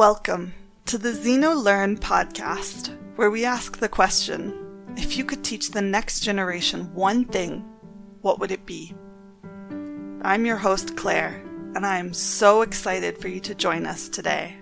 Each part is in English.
Welcome to the Xeno Learn podcast, where we ask the question if you could teach the next generation one thing, what would it be? I'm your host, Claire, and I am so excited for you to join us today.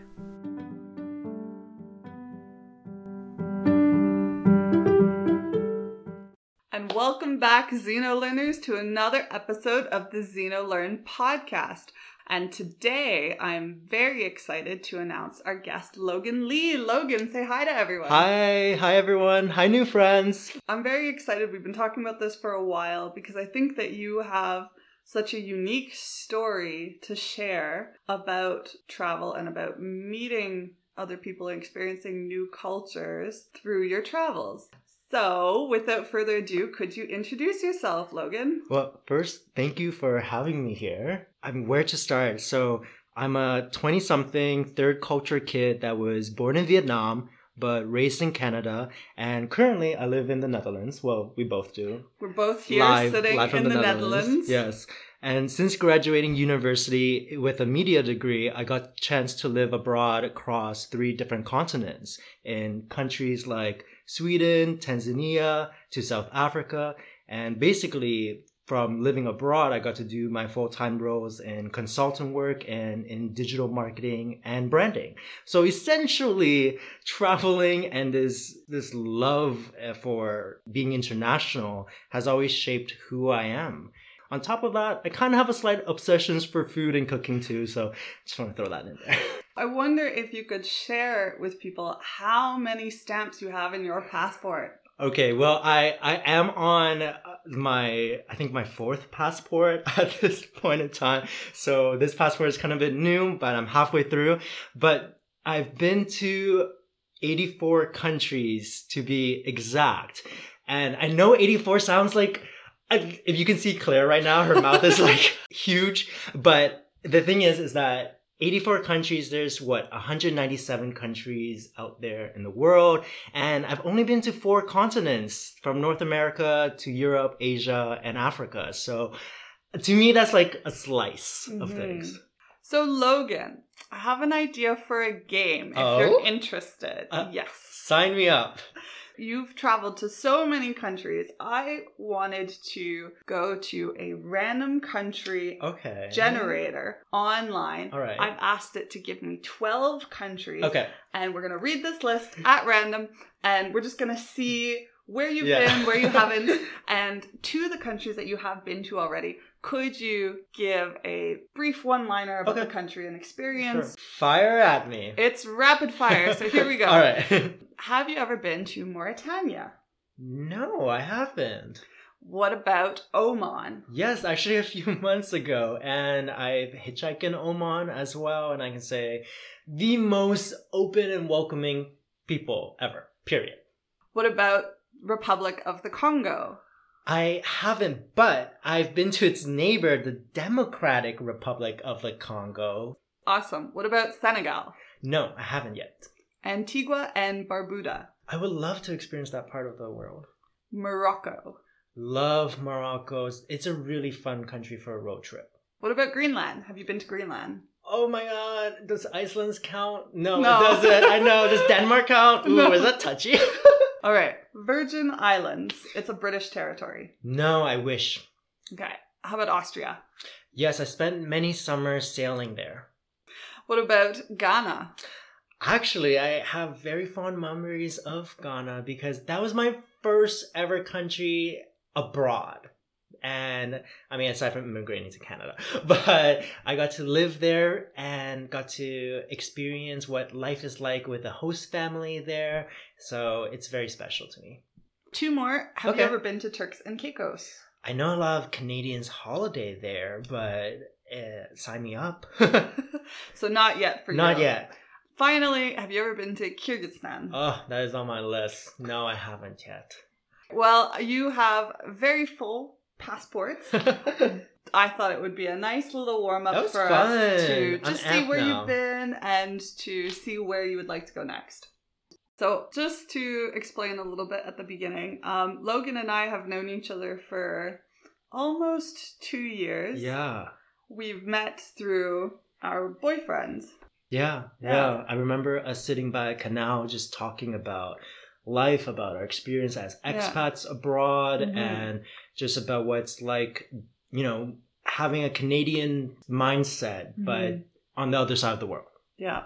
And welcome back, Xeno Learners, to another episode of the Xeno Learn podcast. And today I'm very excited to announce our guest, Logan Ly. Logan, say hi to everyone. Hi, hi everyone. Hi, new friends. I'm very excited. We've been talking about this for a while because I think that you have such a unique story to share about travel and about meeting other people and experiencing new cultures through your travels. So, without further ado, could you introduce yourself, Logan? Well, first, thank you for having me here. I'm where to start. So, I'm a 20 something third culture kid that was born in Vietnam but raised in Canada and currently I live in the Netherlands. Well, we both do. We're both here live, sitting live in the, the Netherlands. Netherlands. Yes. And since graduating university with a media degree, I got a chance to live abroad across three different continents in countries like Sweden, Tanzania, to South Africa. And basically, from living abroad, I got to do my full time roles in consultant work and in digital marketing and branding. So essentially, traveling and this this love eh, for being international has always shaped who I am. On top of that, I kind of have a slight obsessions for food and cooking too, so just want to throw that in there. I wonder if you could share with people how many stamps you have in your passport. Okay, well, I I am on uh, my I think my fourth passport at this point in time. So this passport is kind of a bit new, but I'm halfway through. But I've been to 84 countries to be exact. And I know 84 sounds like if you can see Claire right now, her mouth is like huge. But the thing is, is that 84 countries, there's what, 197 countries out there in the world. And I've only been to four continents from North America to Europe, Asia, and Africa. So to me, that's like a slice mm-hmm. of things. So, Logan, I have an idea for a game if oh? you're interested. Uh, yes. Sign me up you've traveled to so many countries. I wanted to go to a random country okay. generator online. All right. I've asked it to give me 12 countries. Okay. And we're going to read this list at random and we're just going to see where you've yeah. been, where you haven't, and to the countries that you have been to already. Could you give a brief one liner about okay. the country and experience? Sure. Fire at me. It's rapid fire, so here we go. All right. have you ever been to Mauritania? No, I haven't. What about Oman? Yes, actually a few months ago, and I've hitchhiked in Oman as well, and I can say the most open and welcoming people ever. Period. What about Republic of the Congo? I haven't, but I've been to its neighbor, the Democratic Republic of the Congo. Awesome. What about Senegal? No, I haven't yet. Antigua and Barbuda. I would love to experience that part of the world. Morocco. Love Morocco. It's a really fun country for a road trip. What about Greenland? Have you been to Greenland? Oh my god, does Iceland's count? No, no. it doesn't. I know. Does Denmark count? Ooh, no. is that touchy? All right. Virgin Islands. It's a British territory. No, I wish. Okay. How about Austria? Yes, I spent many summers sailing there. What about Ghana? Actually, I have very fond memories of Ghana because that was my first ever country abroad and I mean, aside from immigrating to Canada, but I got to live there and got to experience what life is like with a host family there. So it's very special to me. Two more. Have okay. you ever been to Turks and Caicos? I know a lot of Canadians holiday there, but uh, sign me up. so not yet for you. Not yet. Finally, have you ever been to Kyrgyzstan? Oh, that is on my list. No, I haven't yet. Well, you have very full passports. I thought it would be a nice little warm up for fun. us to just I'm see where now. you've been and to see where you would like to go next. So, just to explain a little bit at the beginning, um, Logan and I have known each other for almost two years. Yeah. We've met through our boyfriends. Yeah, yeah, Yeah. I remember us sitting by a canal just talking about life, about our experience as Yeah. expats abroad, Mhm. and just about what it's like, you know, having a Canadian mindset, but Mhm. on the other side of the world. Yeah.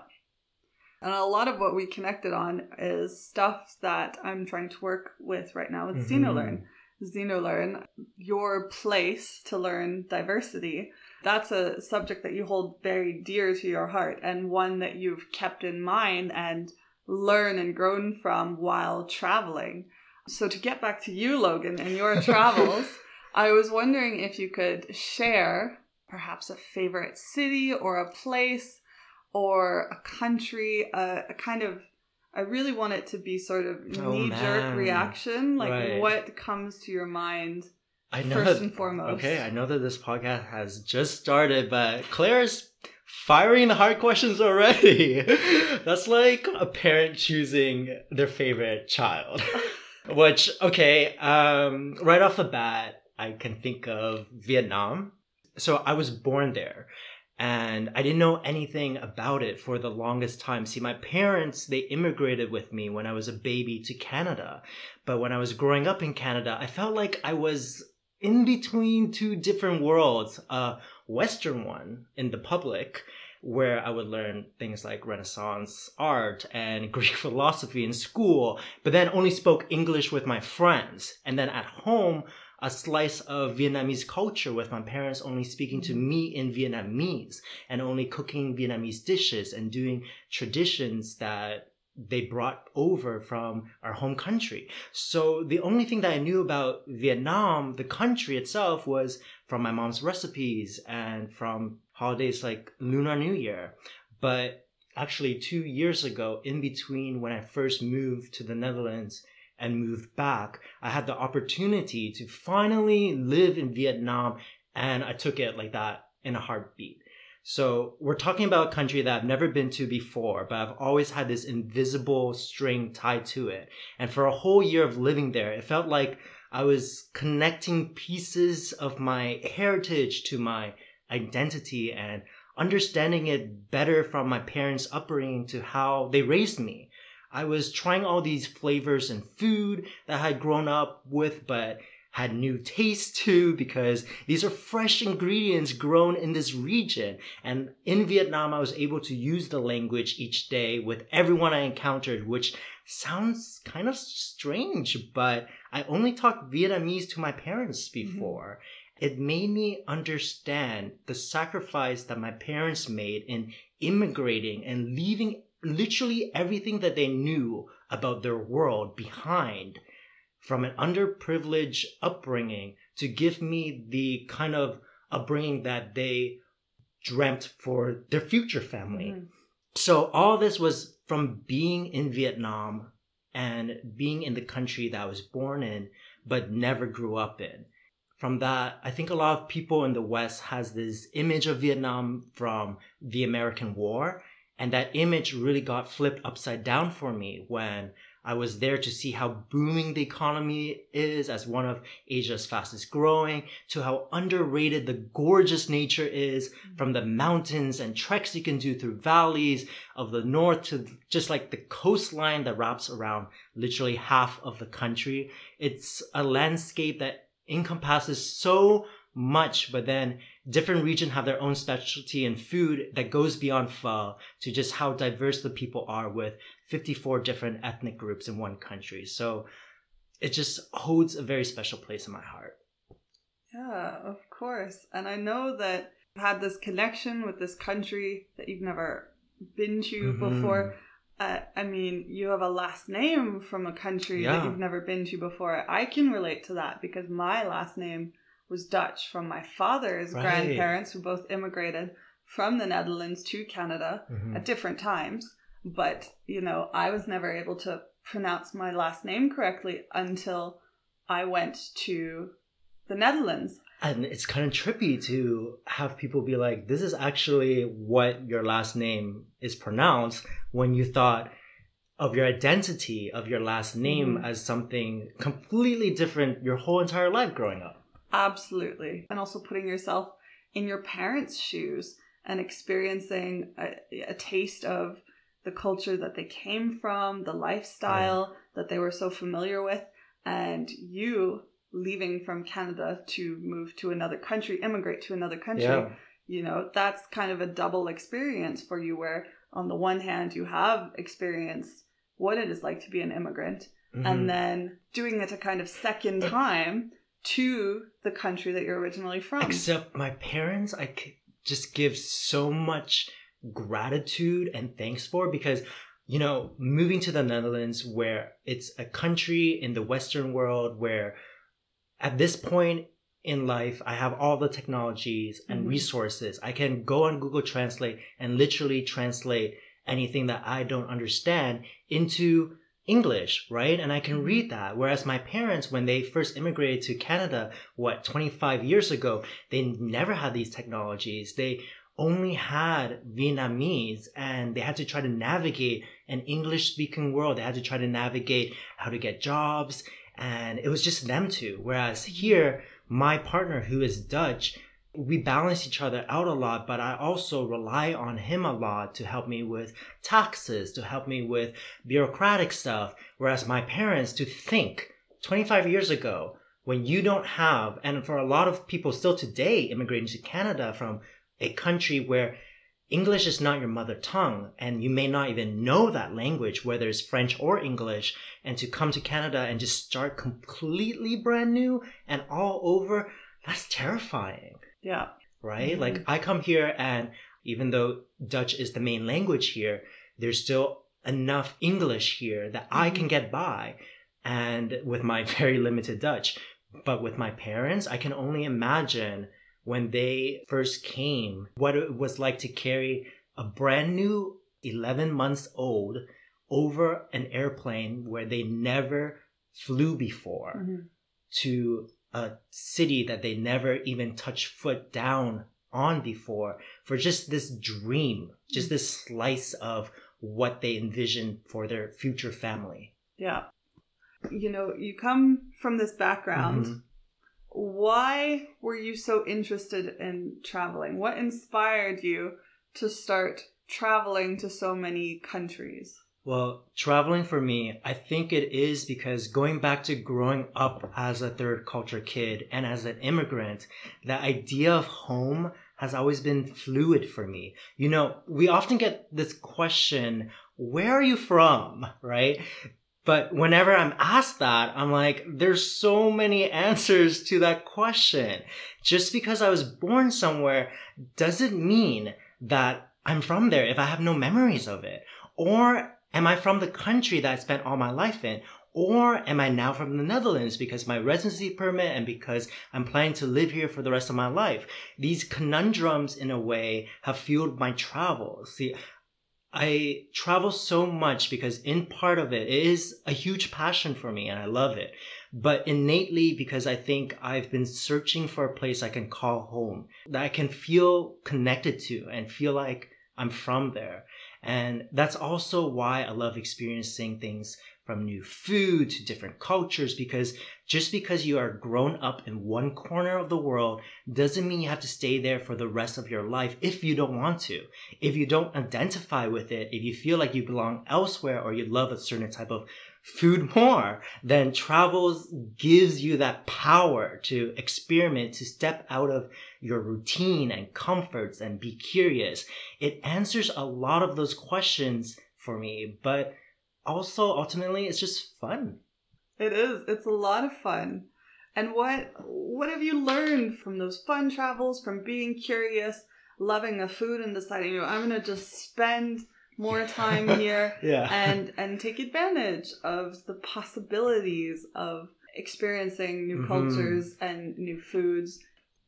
And a lot of what we connected on is stuff that I'm trying to work with right now with Mhm. XenoLearn. XenoLearn, your place to learn diversity. That's a subject that you hold very dear to your heart and one that you've kept in mind and learn and grown from while traveling. So to get back to you, Logan, and your travels, I was wondering if you could share perhaps a favorite city or a place or a country, a, a kind of I really want it to be sort of Oh, knee jerk man. reaction. Like Right. what comes to your mind I know first that- and foremost. Okay, I know that this podcast has just started, but Claire's firing the hard questions already. That's like a parent choosing their favorite child. Which, okay, um, right off the bat, I can think of Vietnam. So I was born there and I didn't know anything about it for the longest time. See, my parents, they immigrated with me when I was a baby to Canada. But when I was growing up in Canada, I felt like I was in between two different worlds. A Western one in the public, where I would learn things like Renaissance art and Greek philosophy in school, but then only spoke English with my friends. And then at home, a slice of Vietnamese culture with my parents only speaking to me in Vietnamese and only cooking Vietnamese dishes and doing traditions that they brought over from our home country. So the only thing that I knew about Vietnam, the country itself, was from my mom's recipes and from holidays like Lunar New Year. But actually, two years ago, in between when I first moved to the Netherlands and moved back, I had the opportunity to finally live in Vietnam and I took it like that in a heartbeat. So we're talking about a country that I've never been to before, but I've always had this invisible string tied to it. And for a whole year of living there, it felt like I was connecting pieces of my heritage to my identity and understanding it better from my parents' upbringing to how they raised me. I was trying all these flavors and food that I had grown up with, but had new taste to because these are fresh ingredients grown in this region. And in Vietnam, I was able to use the language each day with everyone I encountered, which sounds kind of strange, but I only talked Vietnamese to my parents mm-hmm. before. It made me understand the sacrifice that my parents made in immigrating and leaving literally everything that they knew about their world behind from an underprivileged upbringing to give me the kind of upbringing that they dreamt for their future family. Mhm. So all this was from being in Vietnam and being in the country that I was born in but never grew up in. From that, I think a lot of people in the West has this image of Vietnam from the American War, and that image really got flipped upside down for me when I was there to see how booming the economy is as one of Asia's fastest growing, to how underrated the gorgeous nature is from the mountains and treks you can do through valleys of the north to just like the coastline that wraps around literally half of the country. It's a landscape that encompasses so much, but then different regions have their own specialty in food that goes beyond pho to just how diverse the people are with 54 different ethnic groups in one country. So it just holds a very special place in my heart. Yeah, of course. And I know that you've had this connection with this country that you've never been to Mhm. before. Uh, I mean, you have a last name from a country that you've never been to before. I can relate to that because my last name was Dutch from my father's Right. grandparents who both immigrated from the Netherlands to Canada Mhm. at different times. But, you know, I was never able to pronounce my last name correctly until I went to the Netherlands. And it's kind of trippy to have people be like, this is actually what your last name is pronounced when you thought of your identity of your last name Mhm. as something completely different your whole entire life growing up. Absolutely. And also putting yourself in your parents' shoes and experiencing a, a taste of the culture that they came from, the lifestyle that they were so familiar with, and you leaving from Canada to move to another country, immigrate to another country. Yeah. You know, that's kind of a double experience for you where on the one hand you have experienced what it is like to be an immigrant Mhm. and then doing it a kind of second time to the country that you're originally from. Except my parents, I c- just give so much gratitude and thanks for because, you know, moving to the Netherlands, where it's a country in the Western world where at this point in life, I have all the technologies and Mhm. resources. I can go on Google Translate and literally translate anything that I don't understand into English, right? And I can read that. Whereas my parents, when they first immigrated to Canada, what, 25 years ago, they never had these technologies. They only had Vietnamese and they had to try to navigate an English speaking world. They had to try to navigate how to get jobs. And it was just them two. Whereas here, my partner, who is Dutch, we balance each other out a lot, but I also rely on him a lot to help me with taxes, to help me with bureaucratic stuff. Whereas my parents, to think 25 years ago, when you don't have, and for a lot of people still today immigrating to Canada from a country where English is not your mother tongue, and you may not even know that language, whether it's French or English, and to come to Canada and just start completely brand new and all over, that's terrifying yeah. right? Mhm. Like I come here and even though Dutch is the main language here, there's still enough English here that I Mhm. can get by and with my very limited Dutch. But with my parents, I can only imagine when they first came what it was like to carry a brand new 11 months old over an airplane where they never flew before Mhm. to a city that they never even touched foot down on before for just this dream, just this slice of what they envision for their future family. Yeah. You know, you come from this background. Mhm. Why were you so interested in traveling? What inspired you to start traveling to so many countries? Well, traveling for me, I think it is because going back to growing up as a third culture kid and as an immigrant, the idea of home has always been fluid for me. You know, we often get this question, where are you from? Right? But whenever I'm asked that, I'm like, there's so many answers to that question. Just because I was born somewhere doesn't mean that I'm from there if I have no memories of it. Or am I from the country that I spent all my life in? Or am I now from the Netherlands because my residency permit and because I'm planning to live here for the rest of my life? These conundrums, in a way, have fueled my travels. See, I travel so much because in part of it, it is a huge passion for me and I love it. But innately, because I think I've been searching for a place I can call home, that I can feel connected to and feel like I'm from there. And that's also why I love experiencing things from new food to different cultures because just because you are grown up in one corner of the world doesn't mean you have to stay there for the rest of your life if you don't want to. If you don't identify with it, if you feel like you belong elsewhere or you love a certain type of food more, then travels gives you that power to experiment, to step out of your routine and comforts and be curious. It answers a lot of those questions for me, but also ultimately it's just fun. It is. It's a lot of fun. And what what have you learned from those fun travels, from being curious, loving the food and deciding, you know, I'm gonna just spend more time here Yeah. and and take advantage of the possibilities of experiencing new Mhm. cultures and new foods.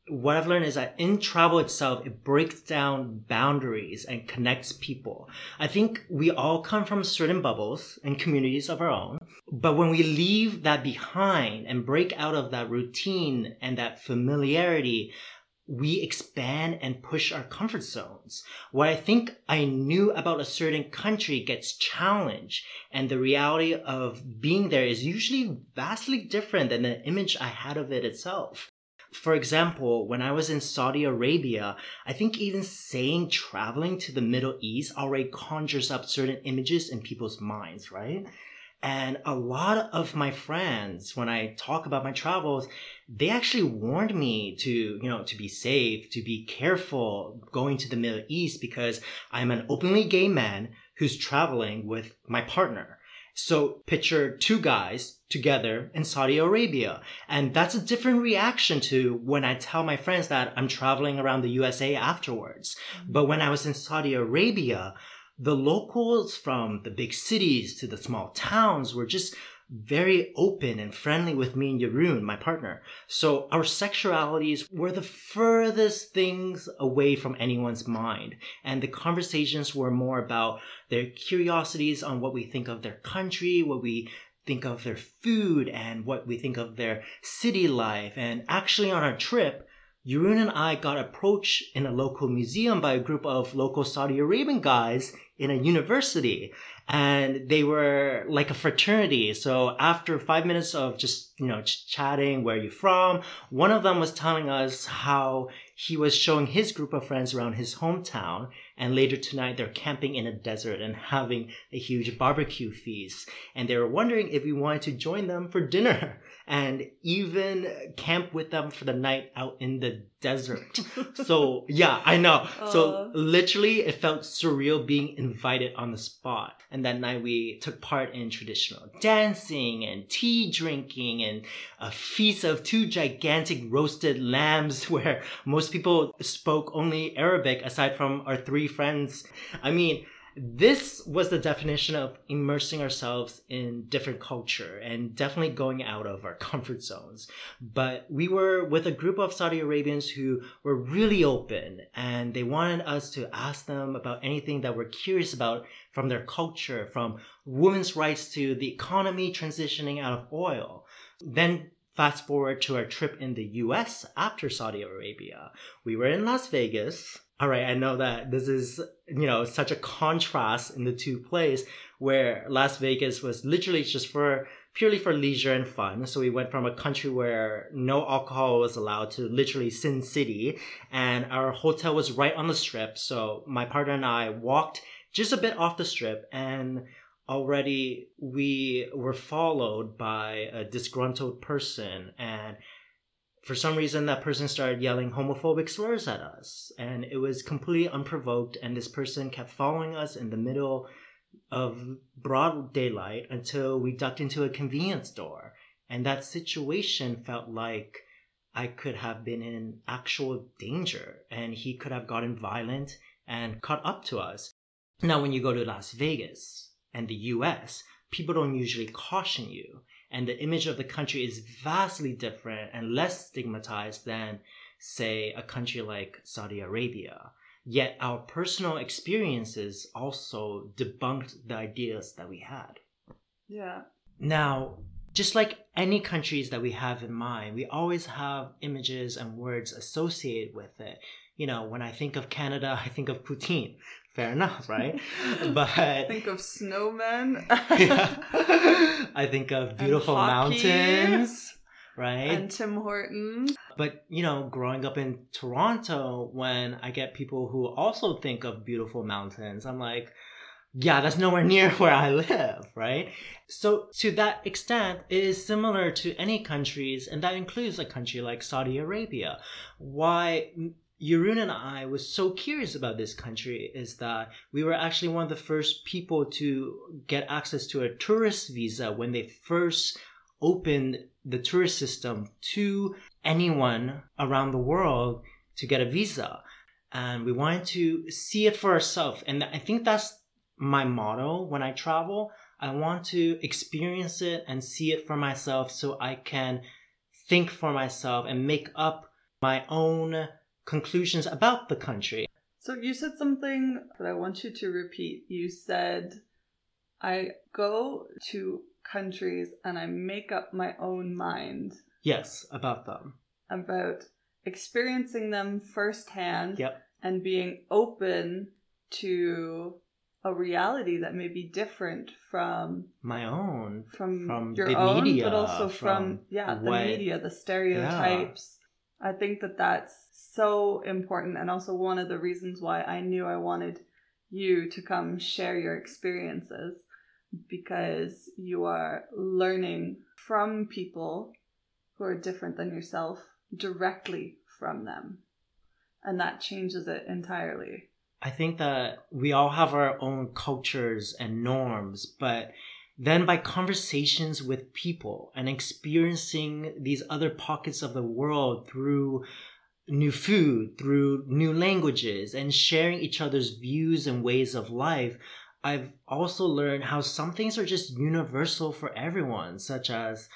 What I've learned is that in travel itself, it breaks down boundaries and connects people. I think we all come from certain bubbles and communities of our own. But when we leave that behind and break out of that routine and that familiarity, we expand and push our comfort zones. What I think I knew about a certain country gets challenged, and the reality of being there is usually vastly different than the image I had of it itself for example, when I was in Saudi Arabia, I think even saying traveling to the Middle East already conjures up certain images in people's minds, right? And a lot of my friends, when I talk about my travels, they actually warned me to, you know, to be safe, to be careful going to the Middle East because I'm an openly gay man who's traveling with my partner. So picture two guys together in Saudi Arabia. And that's a different reaction to when I tell my friends that I'm traveling around the USA afterwards. Mm-hmm. But when I was in Saudi Arabia, the locals from the big cities to the small towns were just very open and friendly with me and Jeroen, my partner. So our sexualities were the furthest things away from anyone's mind. And the conversations were more about their curiosities on what we think of their country, what we think of their food, and what we think of their city life. And actually on our trip, Jeroen and I got approached in a local museum by a group of local Saudi Arabian guys in a university and they were like a fraternity. So after five minutes of just, you know, chatting, where are you from? One of them was telling us how he was showing his group of friends around his hometown. And later tonight, they're camping in a desert and having a huge barbecue feast. And they were wondering if we wanted to join them for dinner and even camp with them for the night out in the desert. so yeah, I know. Uh. So literally it felt surreal being invited on the spot. And that night we took part in traditional dancing and tea drinking and a feast of two gigantic roasted lambs where most people spoke only Arabic aside from our three friends. I mean, this was the definition of immersing ourselves in different culture and definitely going out of our comfort zones. But we were with a group of Saudi Arabians who were really open and they wanted us to ask them about anything that we're curious about from their culture, from women's rights to the economy transitioning out of oil. Then fast forward to our trip in the US after Saudi Arabia. We were in Las Vegas all right, I know that this is, you know, such a contrast in the two places where Las Vegas was literally just for purely for leisure and fun. So we went from a country where no alcohol was allowed to literally Sin City. And our hotel was right on the strip. So my partner and I walked just a bit off the strip and already we were followed by a disgruntled person and for some reason that person started yelling homophobic slurs at us and it was completely unprovoked and this person kept following us in the middle of broad daylight until we ducked into a convenience store. And that situation felt like i could have been in actual danger and he could have gotten violent and caught up to us. Now when you go to las vegas and the us people don't usually caution you and the image of the country is vastly different and less stigmatized than, say, a country like Saudi Arabia. Yet our personal experiences also debunked the ideas that we had. Yeah. Now, just like any countries that we have in mind, we always have images and words associated with it. You know, when I think of Canada, I think of poutine fair enough, right? but think of snowmen. yeah. I think of beautiful mountains, right? And Tim Hortons. But you know, growing up in Toronto, when I get people who also think of beautiful mountains, I'm like, yeah, that's nowhere near where I live, right? So to that extent, it is similar to any countries, and that includes a country like Saudi Arabia. Why Jeroen and I was so curious about this country is that we were actually one of the first people to get access to a tourist visa when they first opened the tourist system to anyone around the world to get a visa. And we wanted to see it for ourselves. And I think that's my motto when I travel. I want to experience it and see it for myself so I can think for myself and make up my own conclusions about the country. So you said something that I want you to repeat. You said, I go to countries and I make up my own mind. Yes, about them. About experiencing them firsthand yep. and being open to a reality that may be different from my own from, from your the own media but also from, from yeah the what, media the stereotypes I think that that's so important and also one of the reasons why I knew I wanted you to come share your experiences because you are learning from people who are different than yourself directly from them. And that changes it entirely. I think that we all have our own cultures and norms, but then by conversations with people and experiencing these other pockets of the world through new food, through new languages, and sharing each other's views and ways of life, I've also learned how some things are just universal for everyone, such as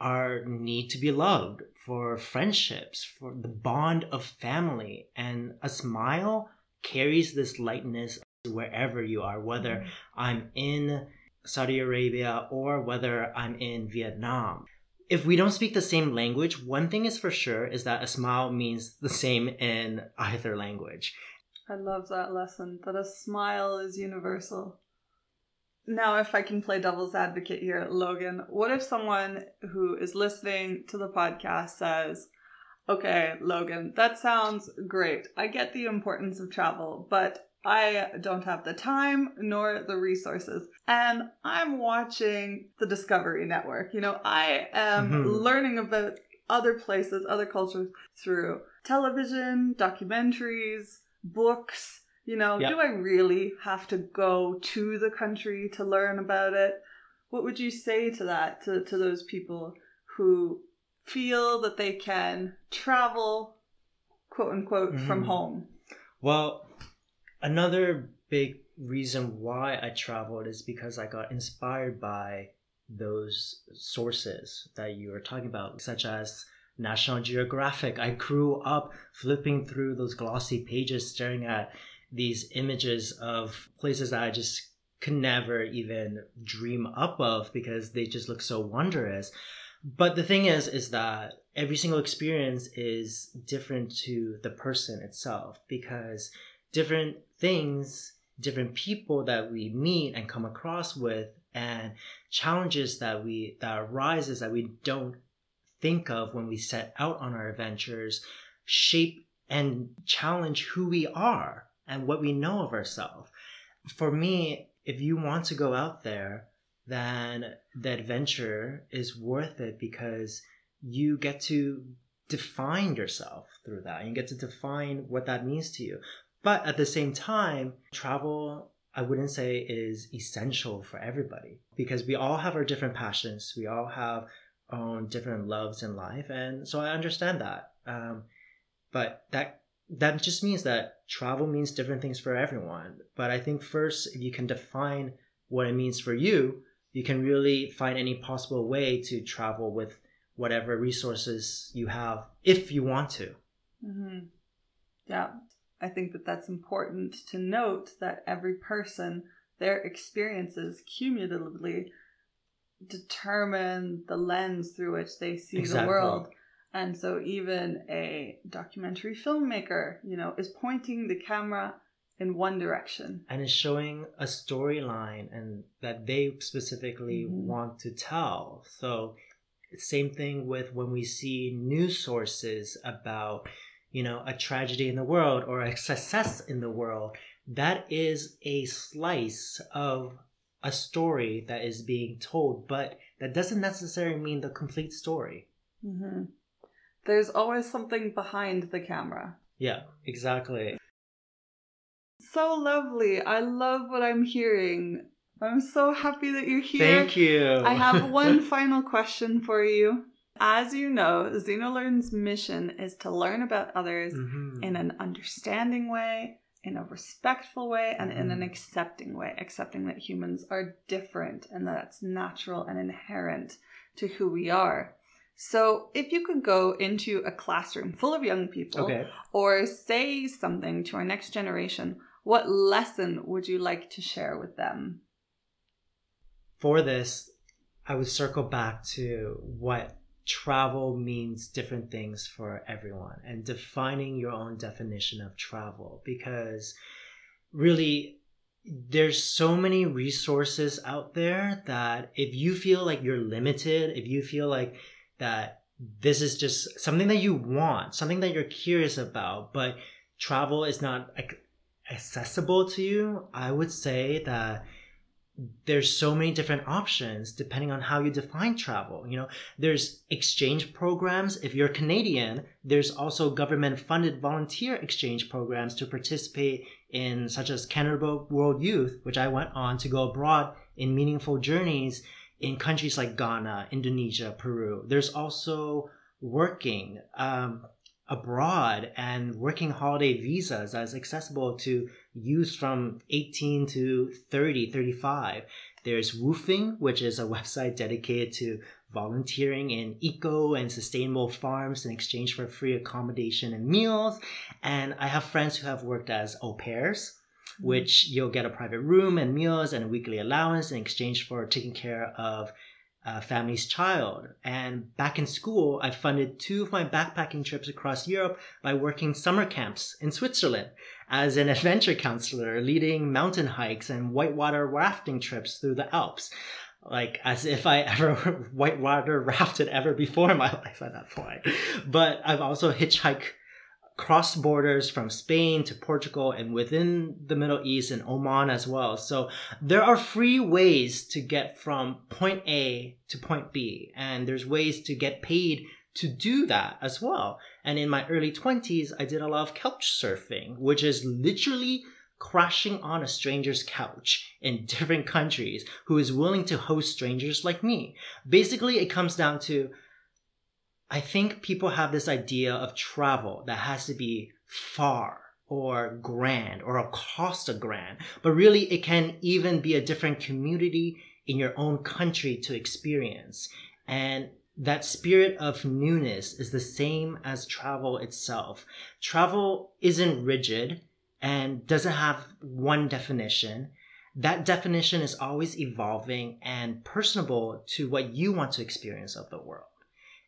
our need to be loved, for friendships, for the bond of family. And a smile carries this lightness wherever you are, whether mm-hmm. I'm in Saudi Arabia or whether I'm in Vietnam. If we don't speak the same language, one thing is for sure is that a smile means the same in either language. I love that lesson that a smile is universal. Now, if I can play devil's advocate here, Logan, what if someone who is listening to the podcast says, Okay, Logan, that sounds great. I get the importance of travel, but I don't have the time nor the resources. And I'm watching the Discovery Network. You know, I am mm-hmm. learning about other places, other cultures through television, documentaries, books. You know, yep. do I really have to go to the country to learn about it? What would you say to that, to, to those people who feel that they can travel, quote unquote, mm-hmm. from home? Well, another big reason why I traveled is because I got inspired by those sources that you were talking about, such as National Geographic. I grew up flipping through those glossy pages, staring at these images of places that I just could never even dream up of because they just look so wondrous. But the thing is, is that every single experience is different to the person itself because different things, different people that we meet and come across with, and challenges that we that arises that we don't think of when we set out on our adventures shape and challenge who we are and what we know of ourselves. For me, if you want to go out there, then the adventure is worth it because you get to define yourself through that. You get to define what that means to you. But at the same time, travel, I wouldn't say is essential for everybody because we all have our different passions. We all have our own different loves in life. And so I understand that. Um, but that that just means that travel means different things for everyone. But I think first, if you can define what it means for you, you can really find any possible way to travel with whatever resources you have if you want to. Mm-hmm. Yeah. I think that that's important to note that every person, their experiences cumulatively determine the lens through which they see exactly. the world. And so even a documentary filmmaker, you know, is pointing the camera in one direction and is showing a storyline and that they specifically mm-hmm. want to tell. So same thing with when we see news sources about you know, a tragedy in the world or a success in the world, that is a slice of a story that is being told, but that doesn't necessarily mean the complete story. Mm-hmm. There's always something behind the camera. Yeah, exactly. So lovely. I love what I'm hearing. I'm so happy that you're here. Thank you. I have one final question for you. As you know, XenoLearn's mission is to learn about others mm-hmm. in an understanding way, in a respectful way, and mm-hmm. in an mm-hmm. accepting way, accepting that humans are different and that that's natural and inherent to who we are. So, if you could go into a classroom full of young people okay. or say something to our next generation, what lesson would you like to share with them? For this, I would circle back to what travel means different things for everyone and defining your own definition of travel because really there's so many resources out there that if you feel like you're limited if you feel like that this is just something that you want, something that you're curious about, but travel is not accessible to you, I would say that there's so many different options depending on how you define travel. You know, there's exchange programs. If you're Canadian, there's also government funded volunteer exchange programs to participate in, such as Canada World Youth, which I went on to go abroad in meaningful journeys in countries like Ghana, Indonesia, Peru. There's also working um, abroad and working holiday visas that's accessible to youth from 18 to 30, 35. There's Wwoofing, which is a website dedicated to volunteering in eco and sustainable farms in exchange for free accommodation and meals. And I have friends who have worked as au pairs, mm-hmm. which you'll get a private room and meals and a weekly allowance in exchange for taking care of uh, family's child. And back in school, I funded two of my backpacking trips across Europe by working summer camps in Switzerland as an adventure counselor, leading mountain hikes and whitewater rafting trips through the Alps. Like as if I ever whitewater rafted ever before in my life at that point. But I've also hitchhiked cross borders from Spain to Portugal and within the Middle East and Oman as well. So there are free ways to get from point A to point B, and there's ways to get paid to do that as well. And in my early 20s, I did a lot of couch surfing, which is literally crashing on a stranger's couch in different countries who is willing to host strangers like me. Basically, it comes down to I think people have this idea of travel that has to be far or grand or across a grand, but really it can even be a different community in your own country to experience. And that spirit of newness is the same as travel itself. Travel isn't rigid and doesn't have one definition. That definition is always evolving and personable to what you want to experience of the world.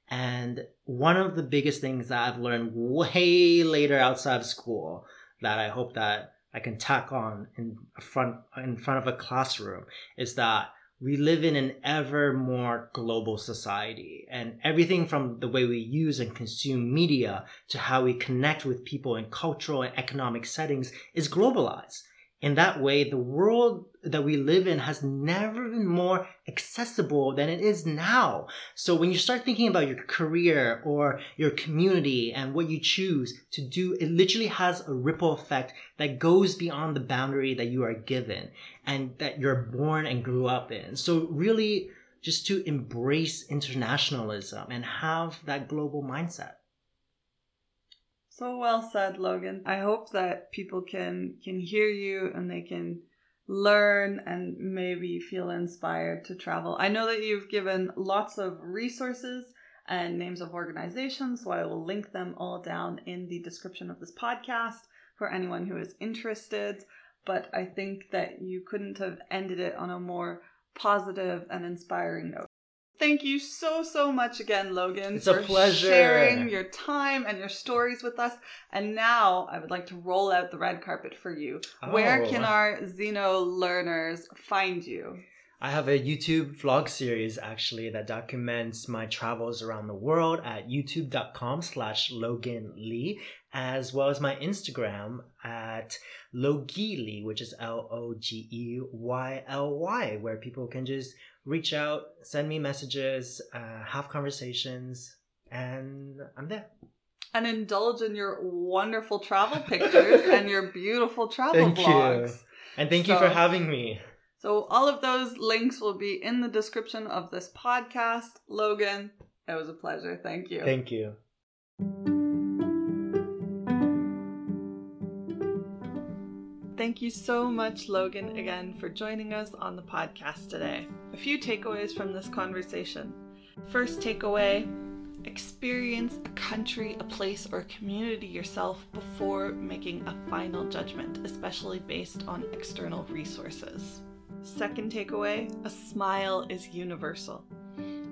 And one of the biggest things that I've learned way later outside of school that I hope that I can tack on in front in front of a classroom is that we live in an ever more global society. And everything from the way we use and consume media to how we connect with people in cultural and economic settings is globalized in that way, the world that we live in has never been more accessible than it is now. So when you start thinking about your career or your community and what you choose to do, it literally has a ripple effect that goes beyond the boundary that you are given and that you're born and grew up in. So really just to embrace internationalism and have that global mindset. So well said, Logan. I hope that people can can hear you and they can learn and maybe feel inspired to travel. I know that you've given lots of resources and names of organizations, so I will link them all down in the description of this podcast for anyone who is interested. But I think that you couldn't have ended it on a more positive and inspiring note. Thank you so, so much again, Logan. It's a pleasure. Sharing your time and your stories with us. And now I would like to roll out the red carpet for you. Oh. Where can our Xeno learners find you? I have a YouTube vlog series actually that documents my travels around the world at youtube.com slash Logan Ly, as well as my Instagram at Logeyly, which is L O G E Y L Y, where people can just reach out, send me messages, uh, have conversations, and I'm there. And indulge in your wonderful travel pictures and your beautiful travel thank vlogs. You. And thank so, you for having me. So, all of those links will be in the description of this podcast. Logan, it was a pleasure. Thank you. Thank you. Thank you so much, Logan, again for joining us on the podcast today. A few takeaways from this conversation. First takeaway experience a country, a place, or a community yourself before making a final judgment, especially based on external resources. Second takeaway a smile is universal.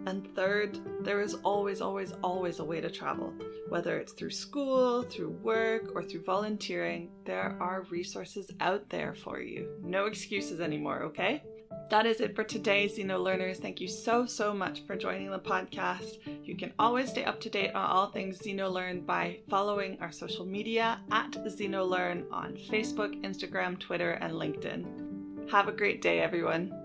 And third, there is always, always, always a way to travel. Whether it's through school, through work, or through volunteering, there are resources out there for you. No excuses anymore, okay? That is it for today, Xeno Learners. Thank you so, so much for joining the podcast. You can always stay up to date on all things XenoLearn by following our social media at XenoLearn on Facebook, Instagram, Twitter, and LinkedIn. Have a great day, everyone.